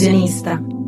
Illusionista.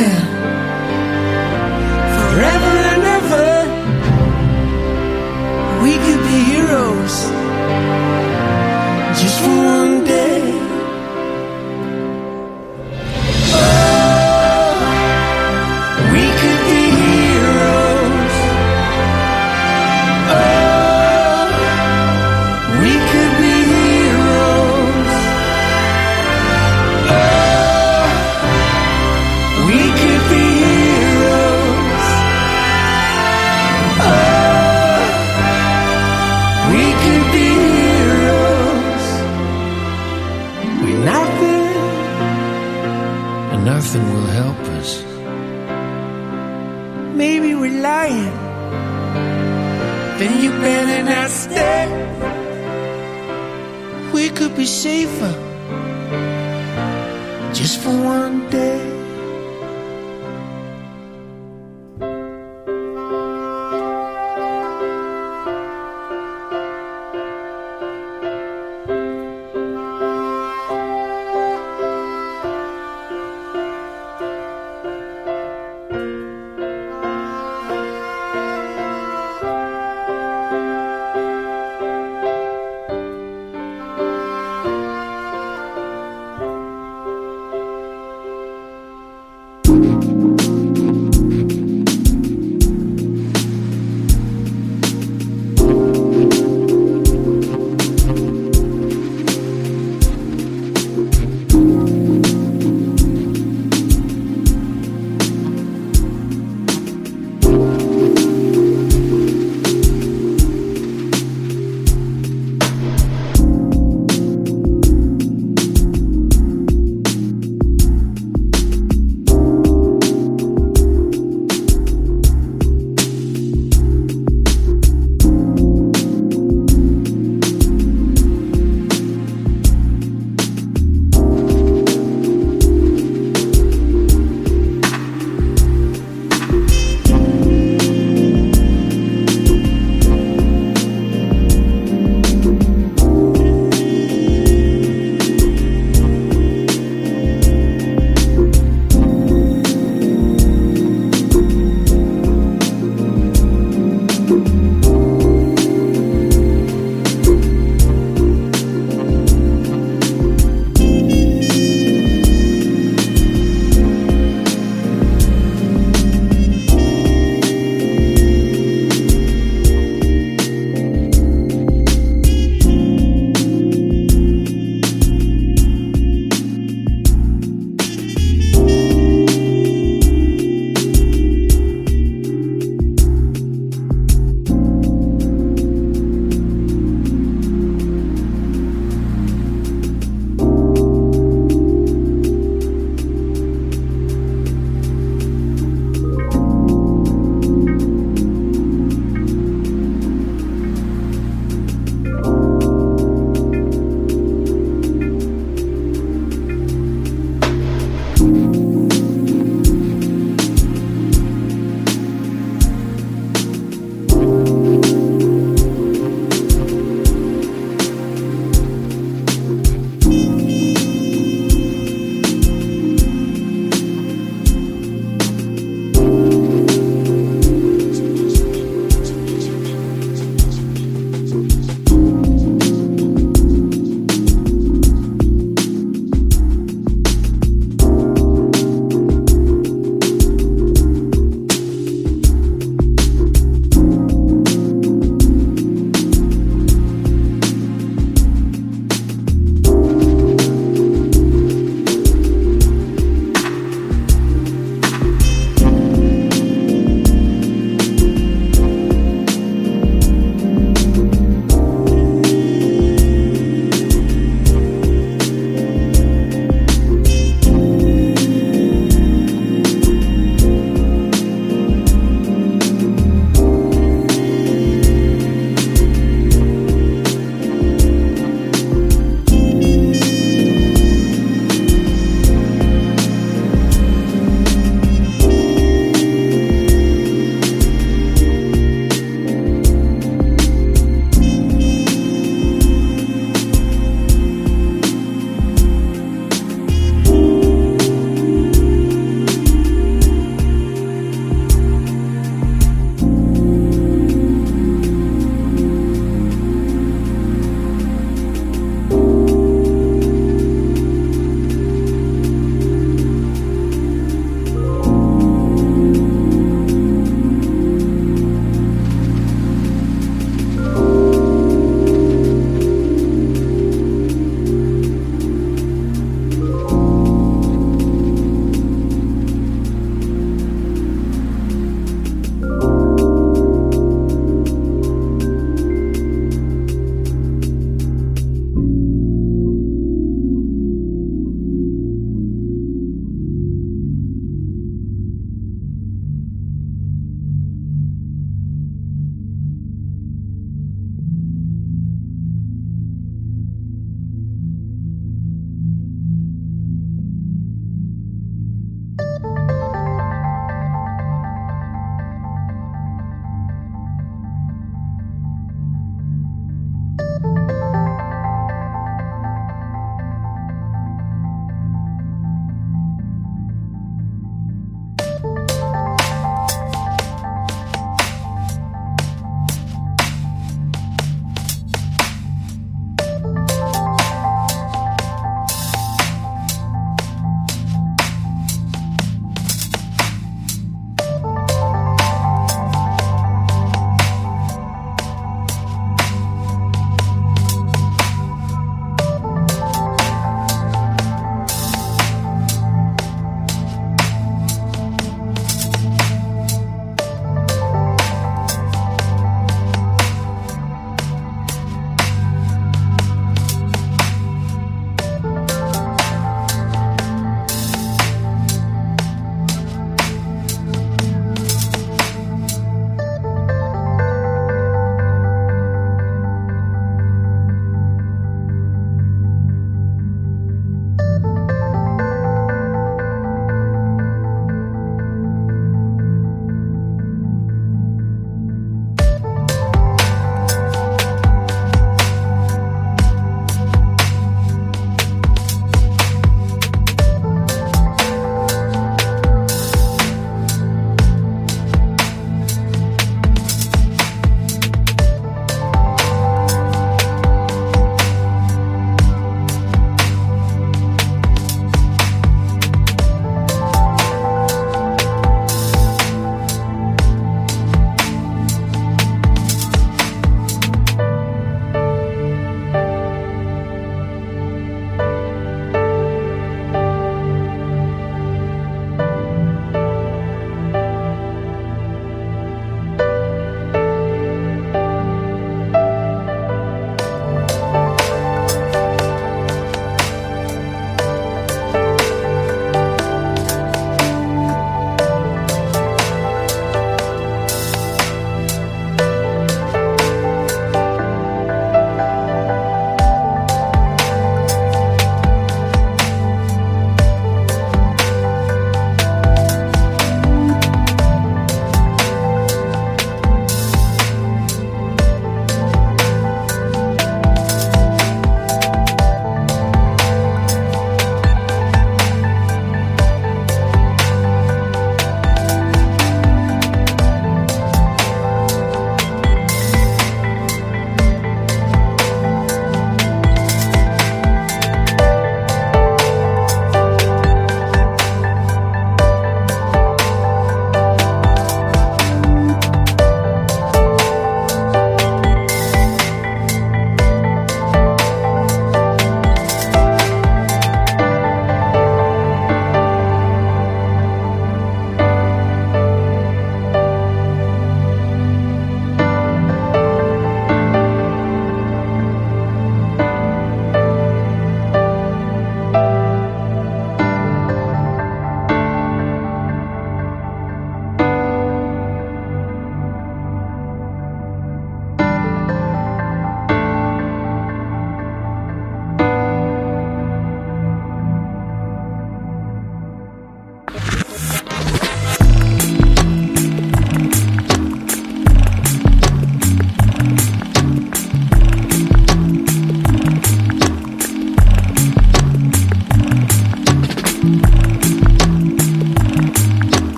terre.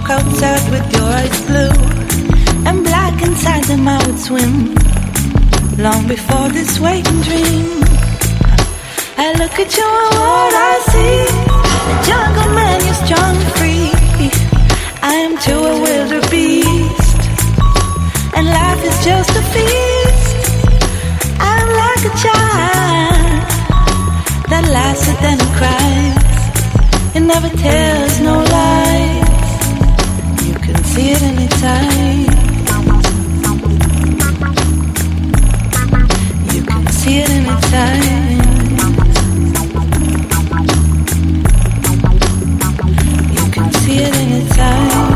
walk outside with your eyes blue and black inside them I would swim. Long before this waking dream I look at you and what I see. The jungle man you're strong and free. I am too a wilder beast. And life is just a feast. I'm like a child that laughs and then cries. It never tells no lies see it anytime. You can see it. You can see it anytime.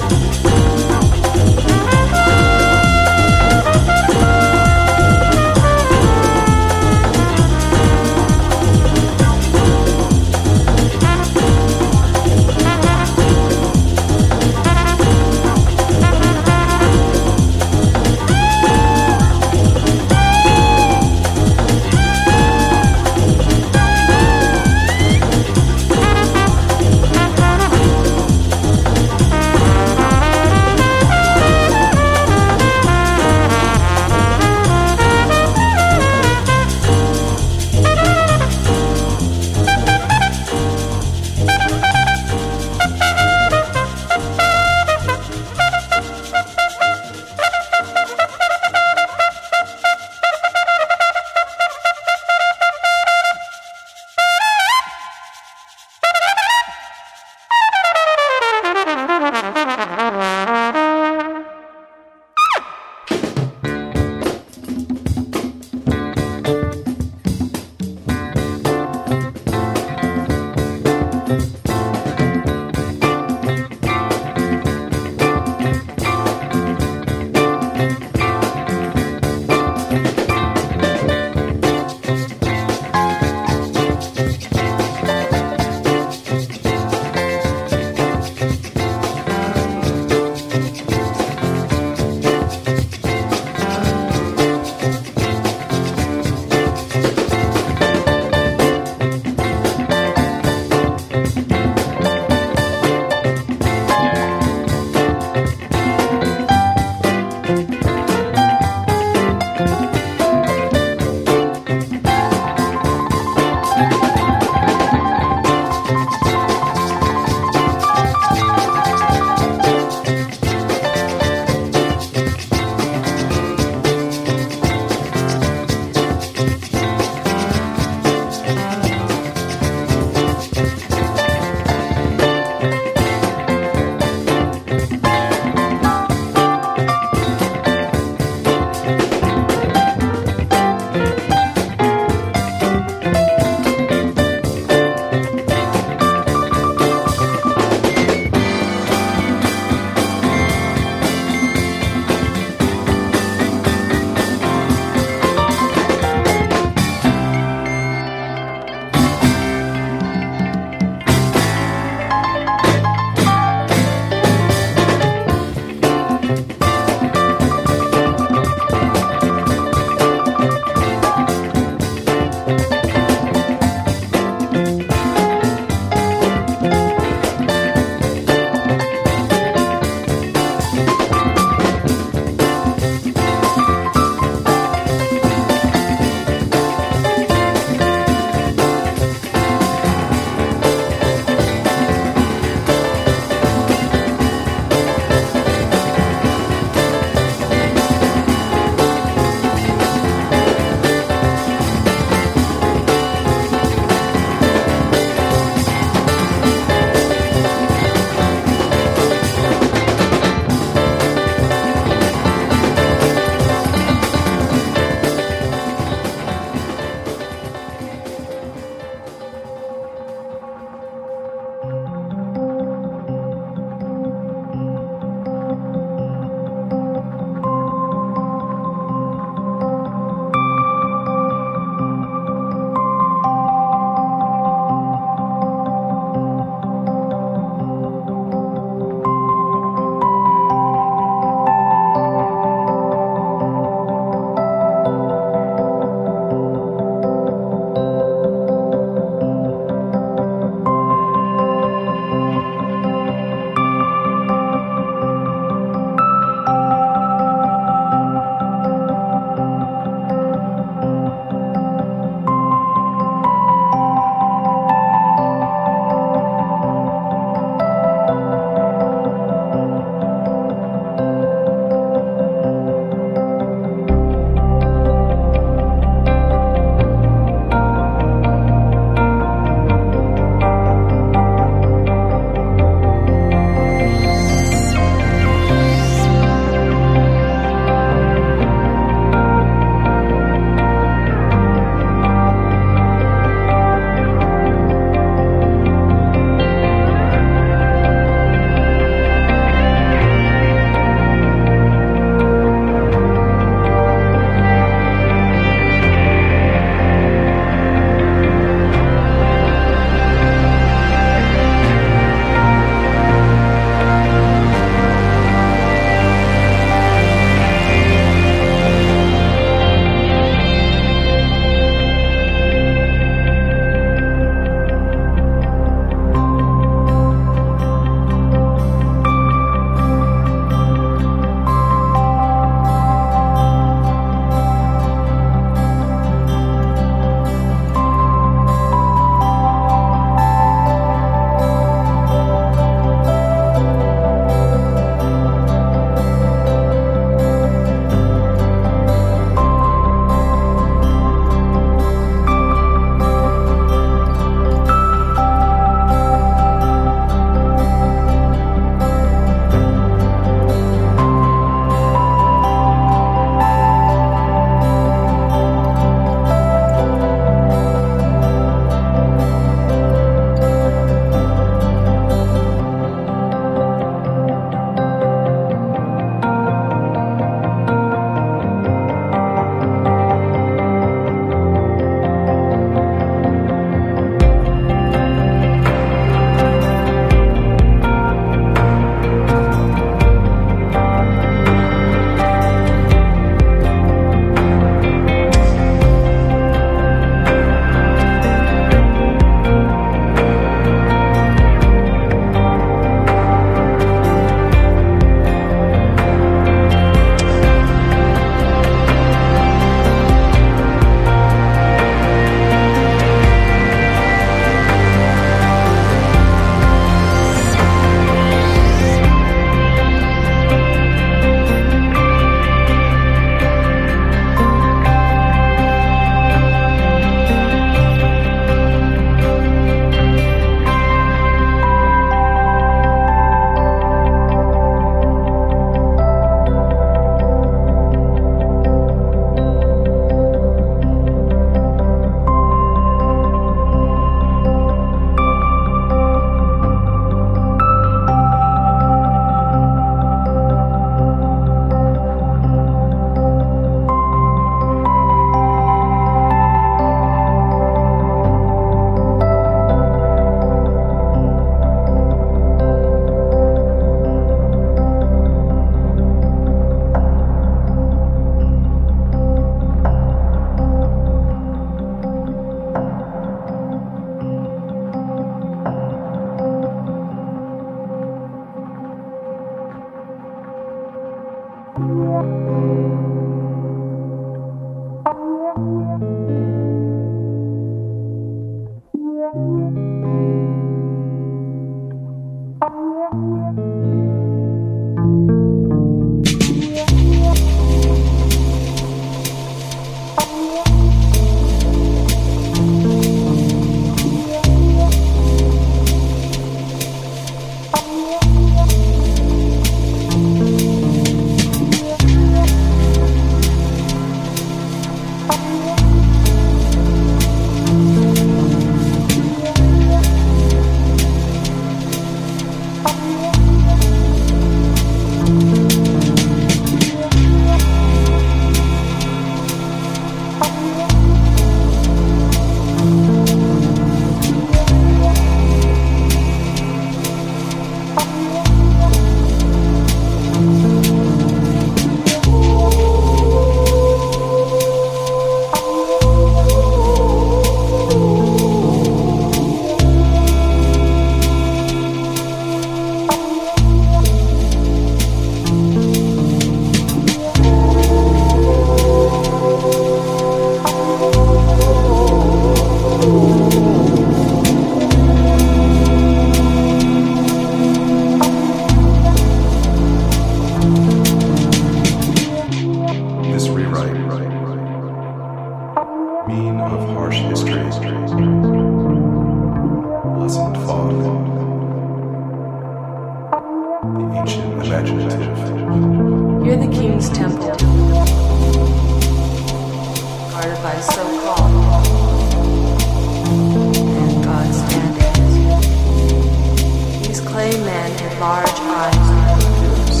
man in large eyes and.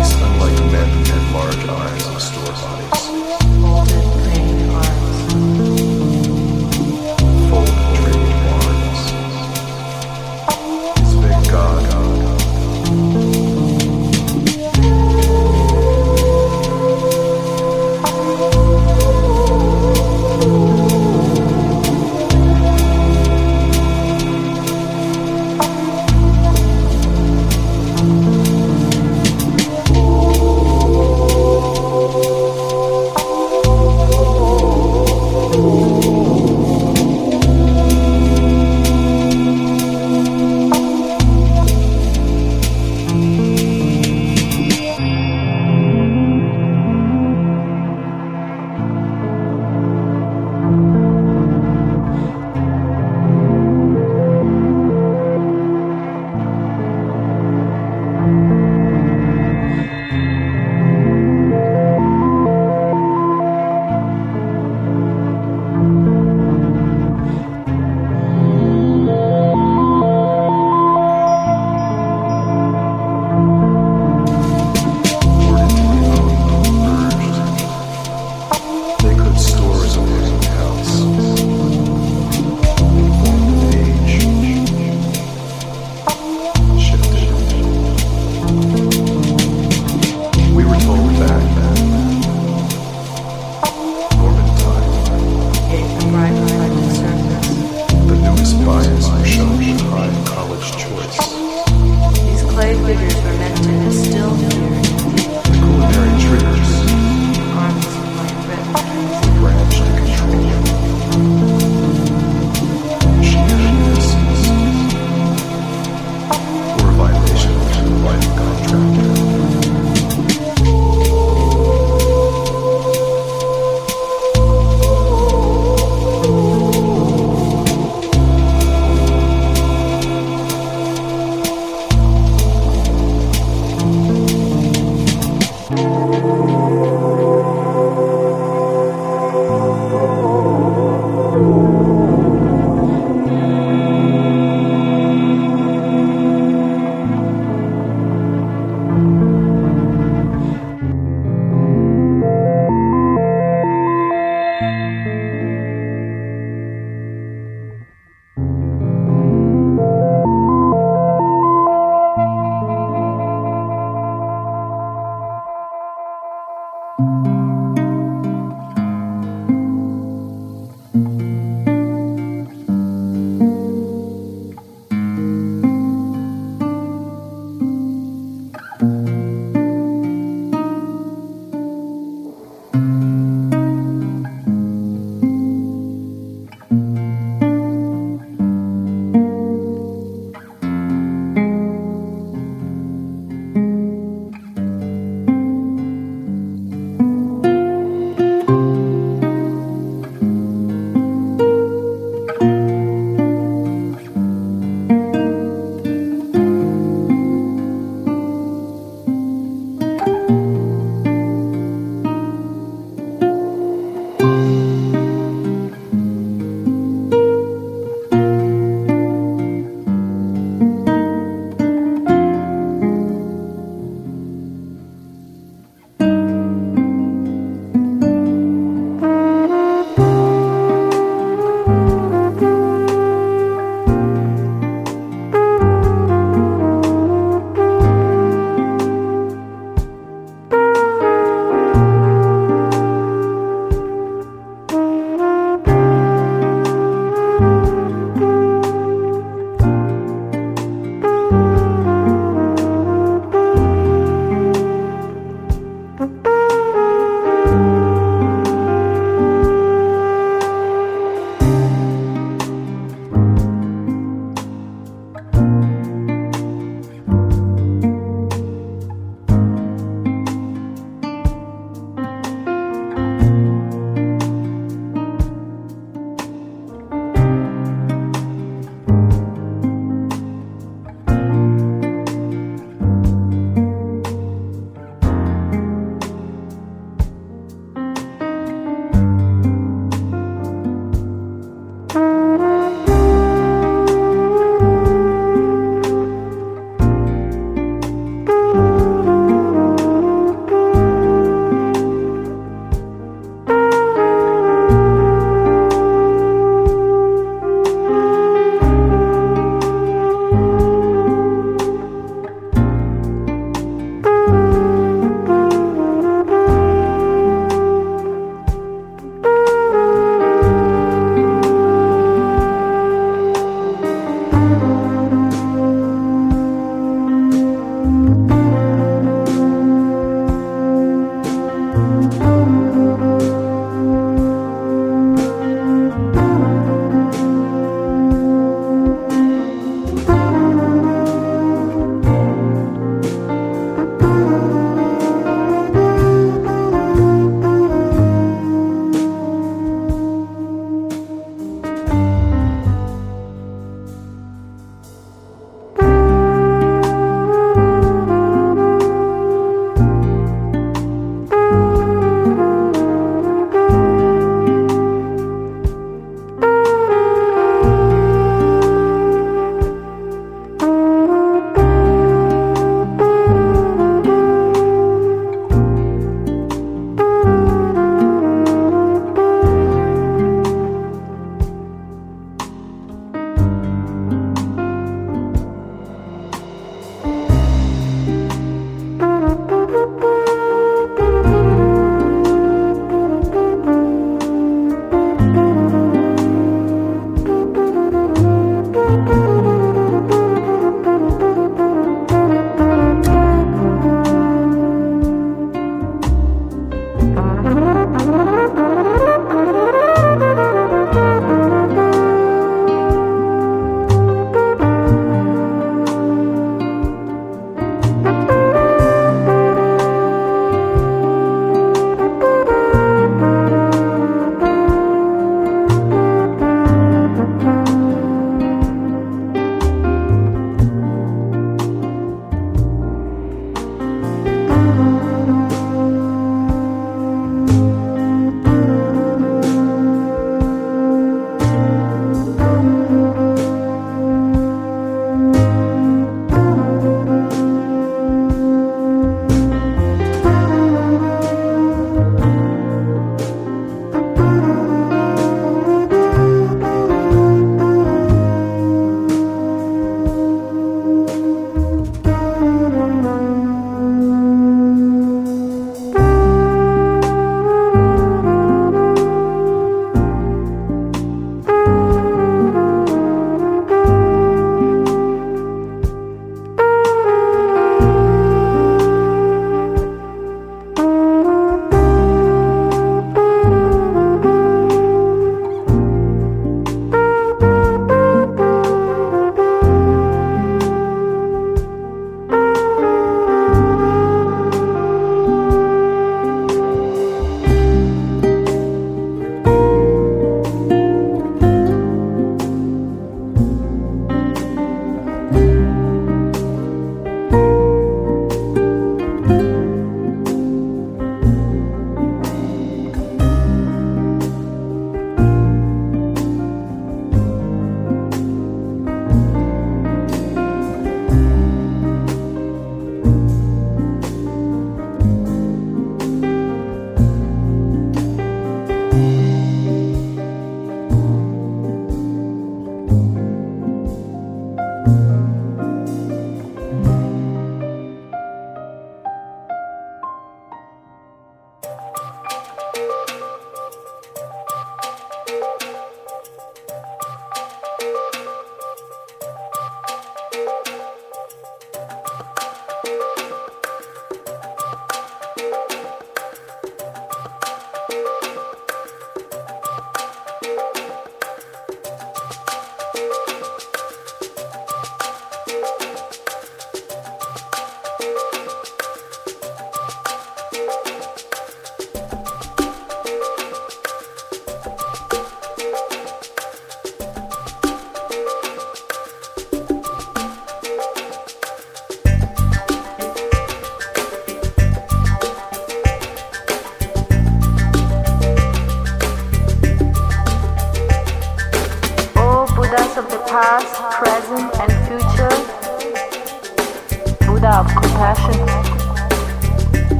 It's unlike men in large eyes of store bodies.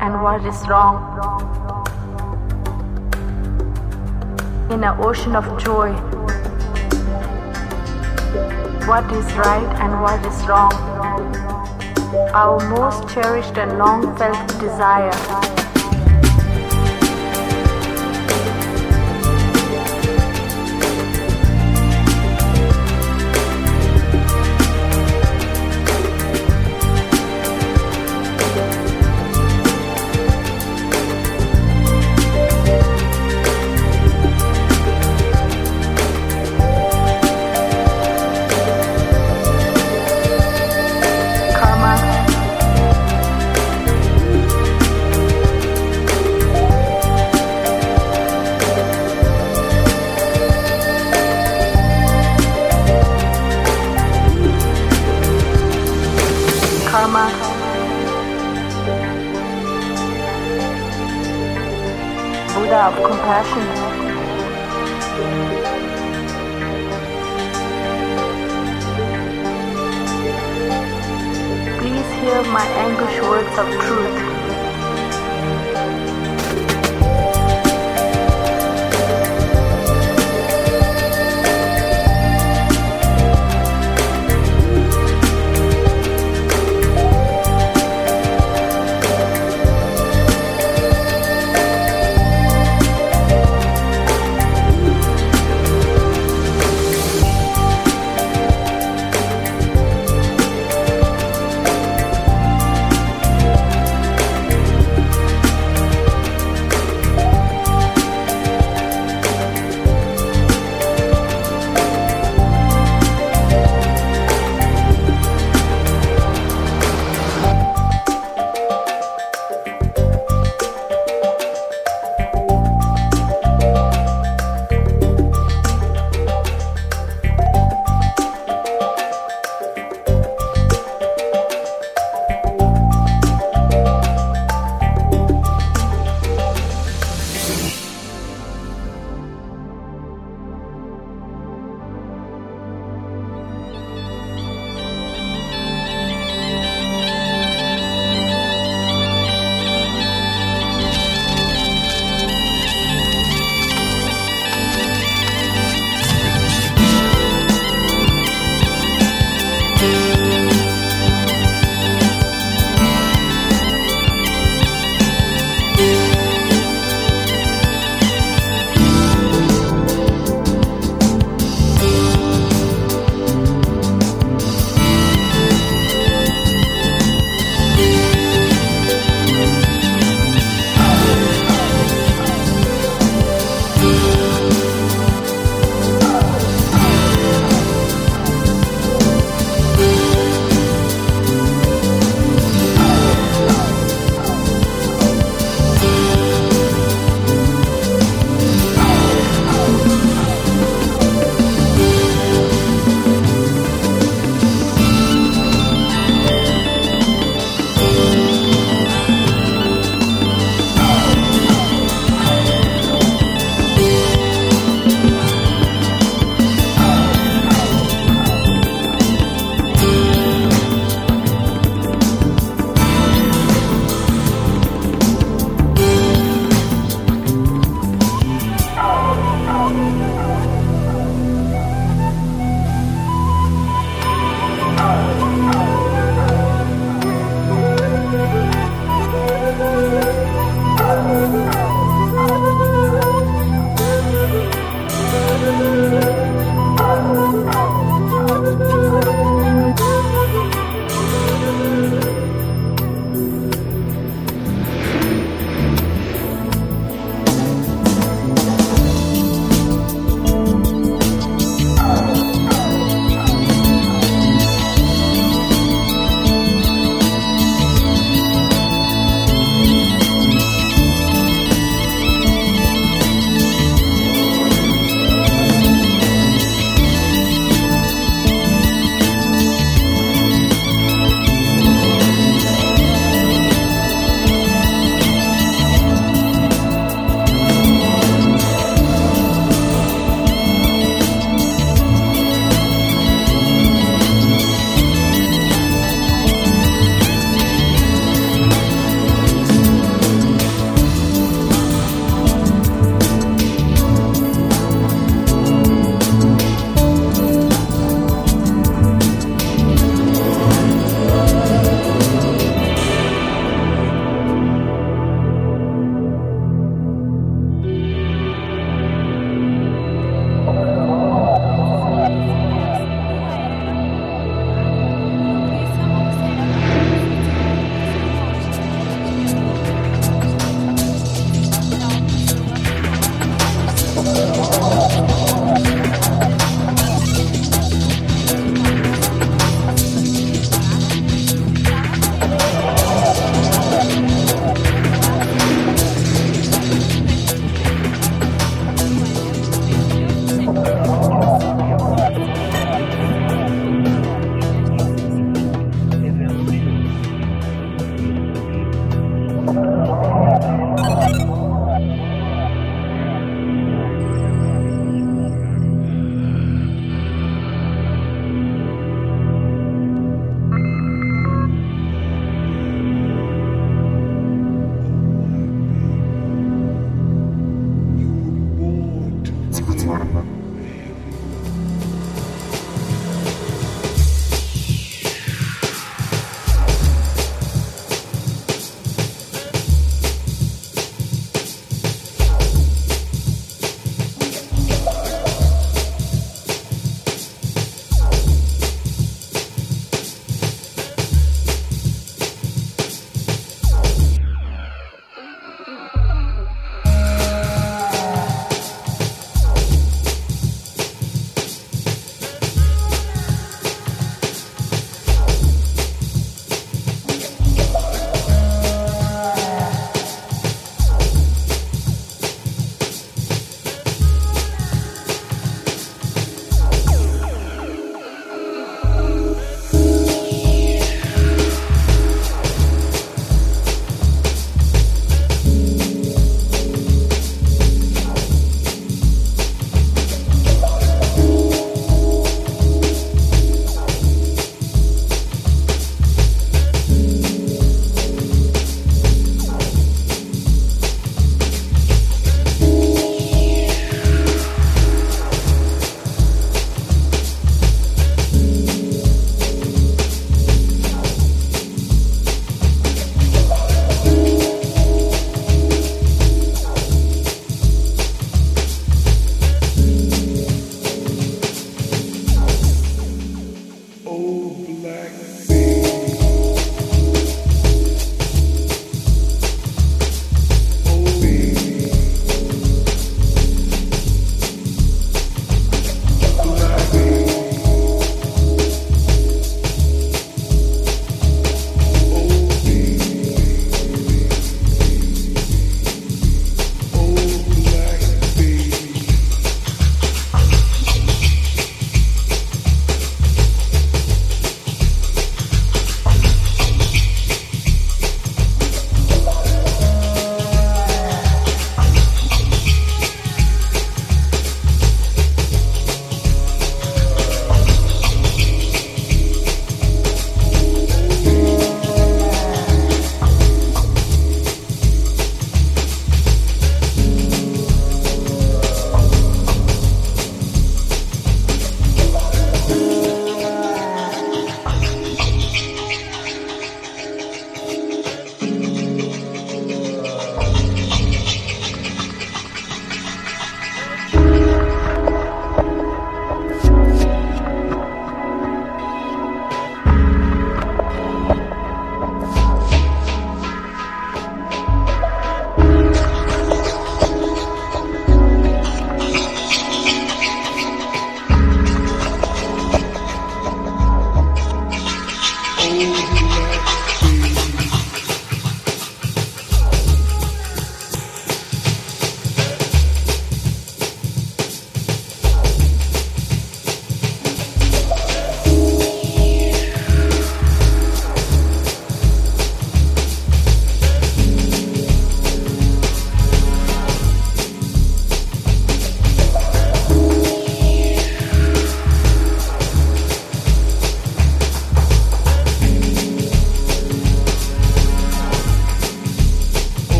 and what is wrong. In an ocean of joy, what is right and what is wrong. Our most cherished and long felt desire.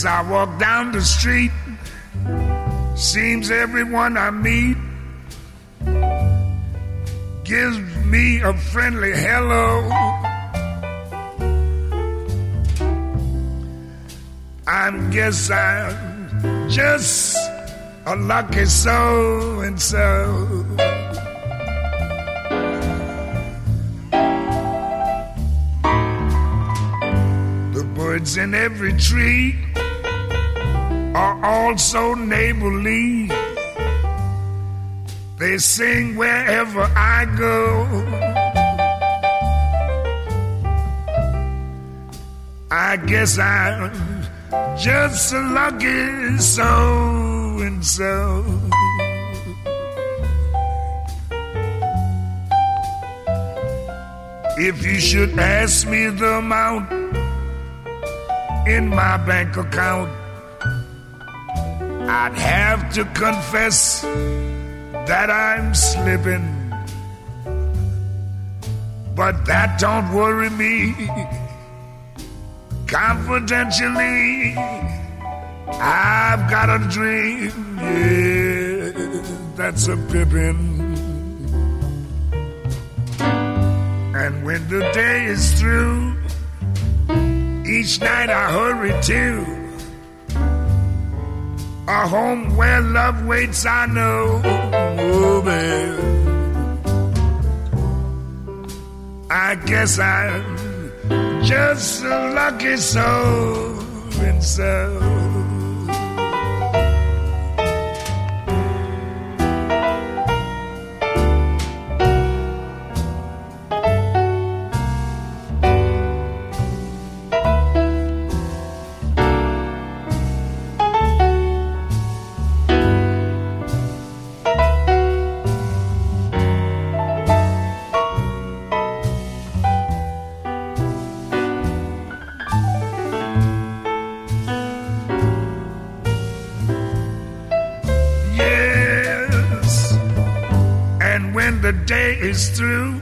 Yes, I walk down the street. Seems everyone I meet gives me a friendly hello. I guess I'm just a lucky so and so. The birds in every tree also neighborly. They sing wherever I go. I guess I'm just a lucky so and so. If you should ask me the amount in my bank account, I'd have to confess that I'm slipping. But that don't worry me. Confidentially, I've got a dream. Yeah, that's a pippin'. And when the day is through, each night I hurry to a home where love waits, I know. Oh, man. I guess I'm just a lucky soul and so. Through,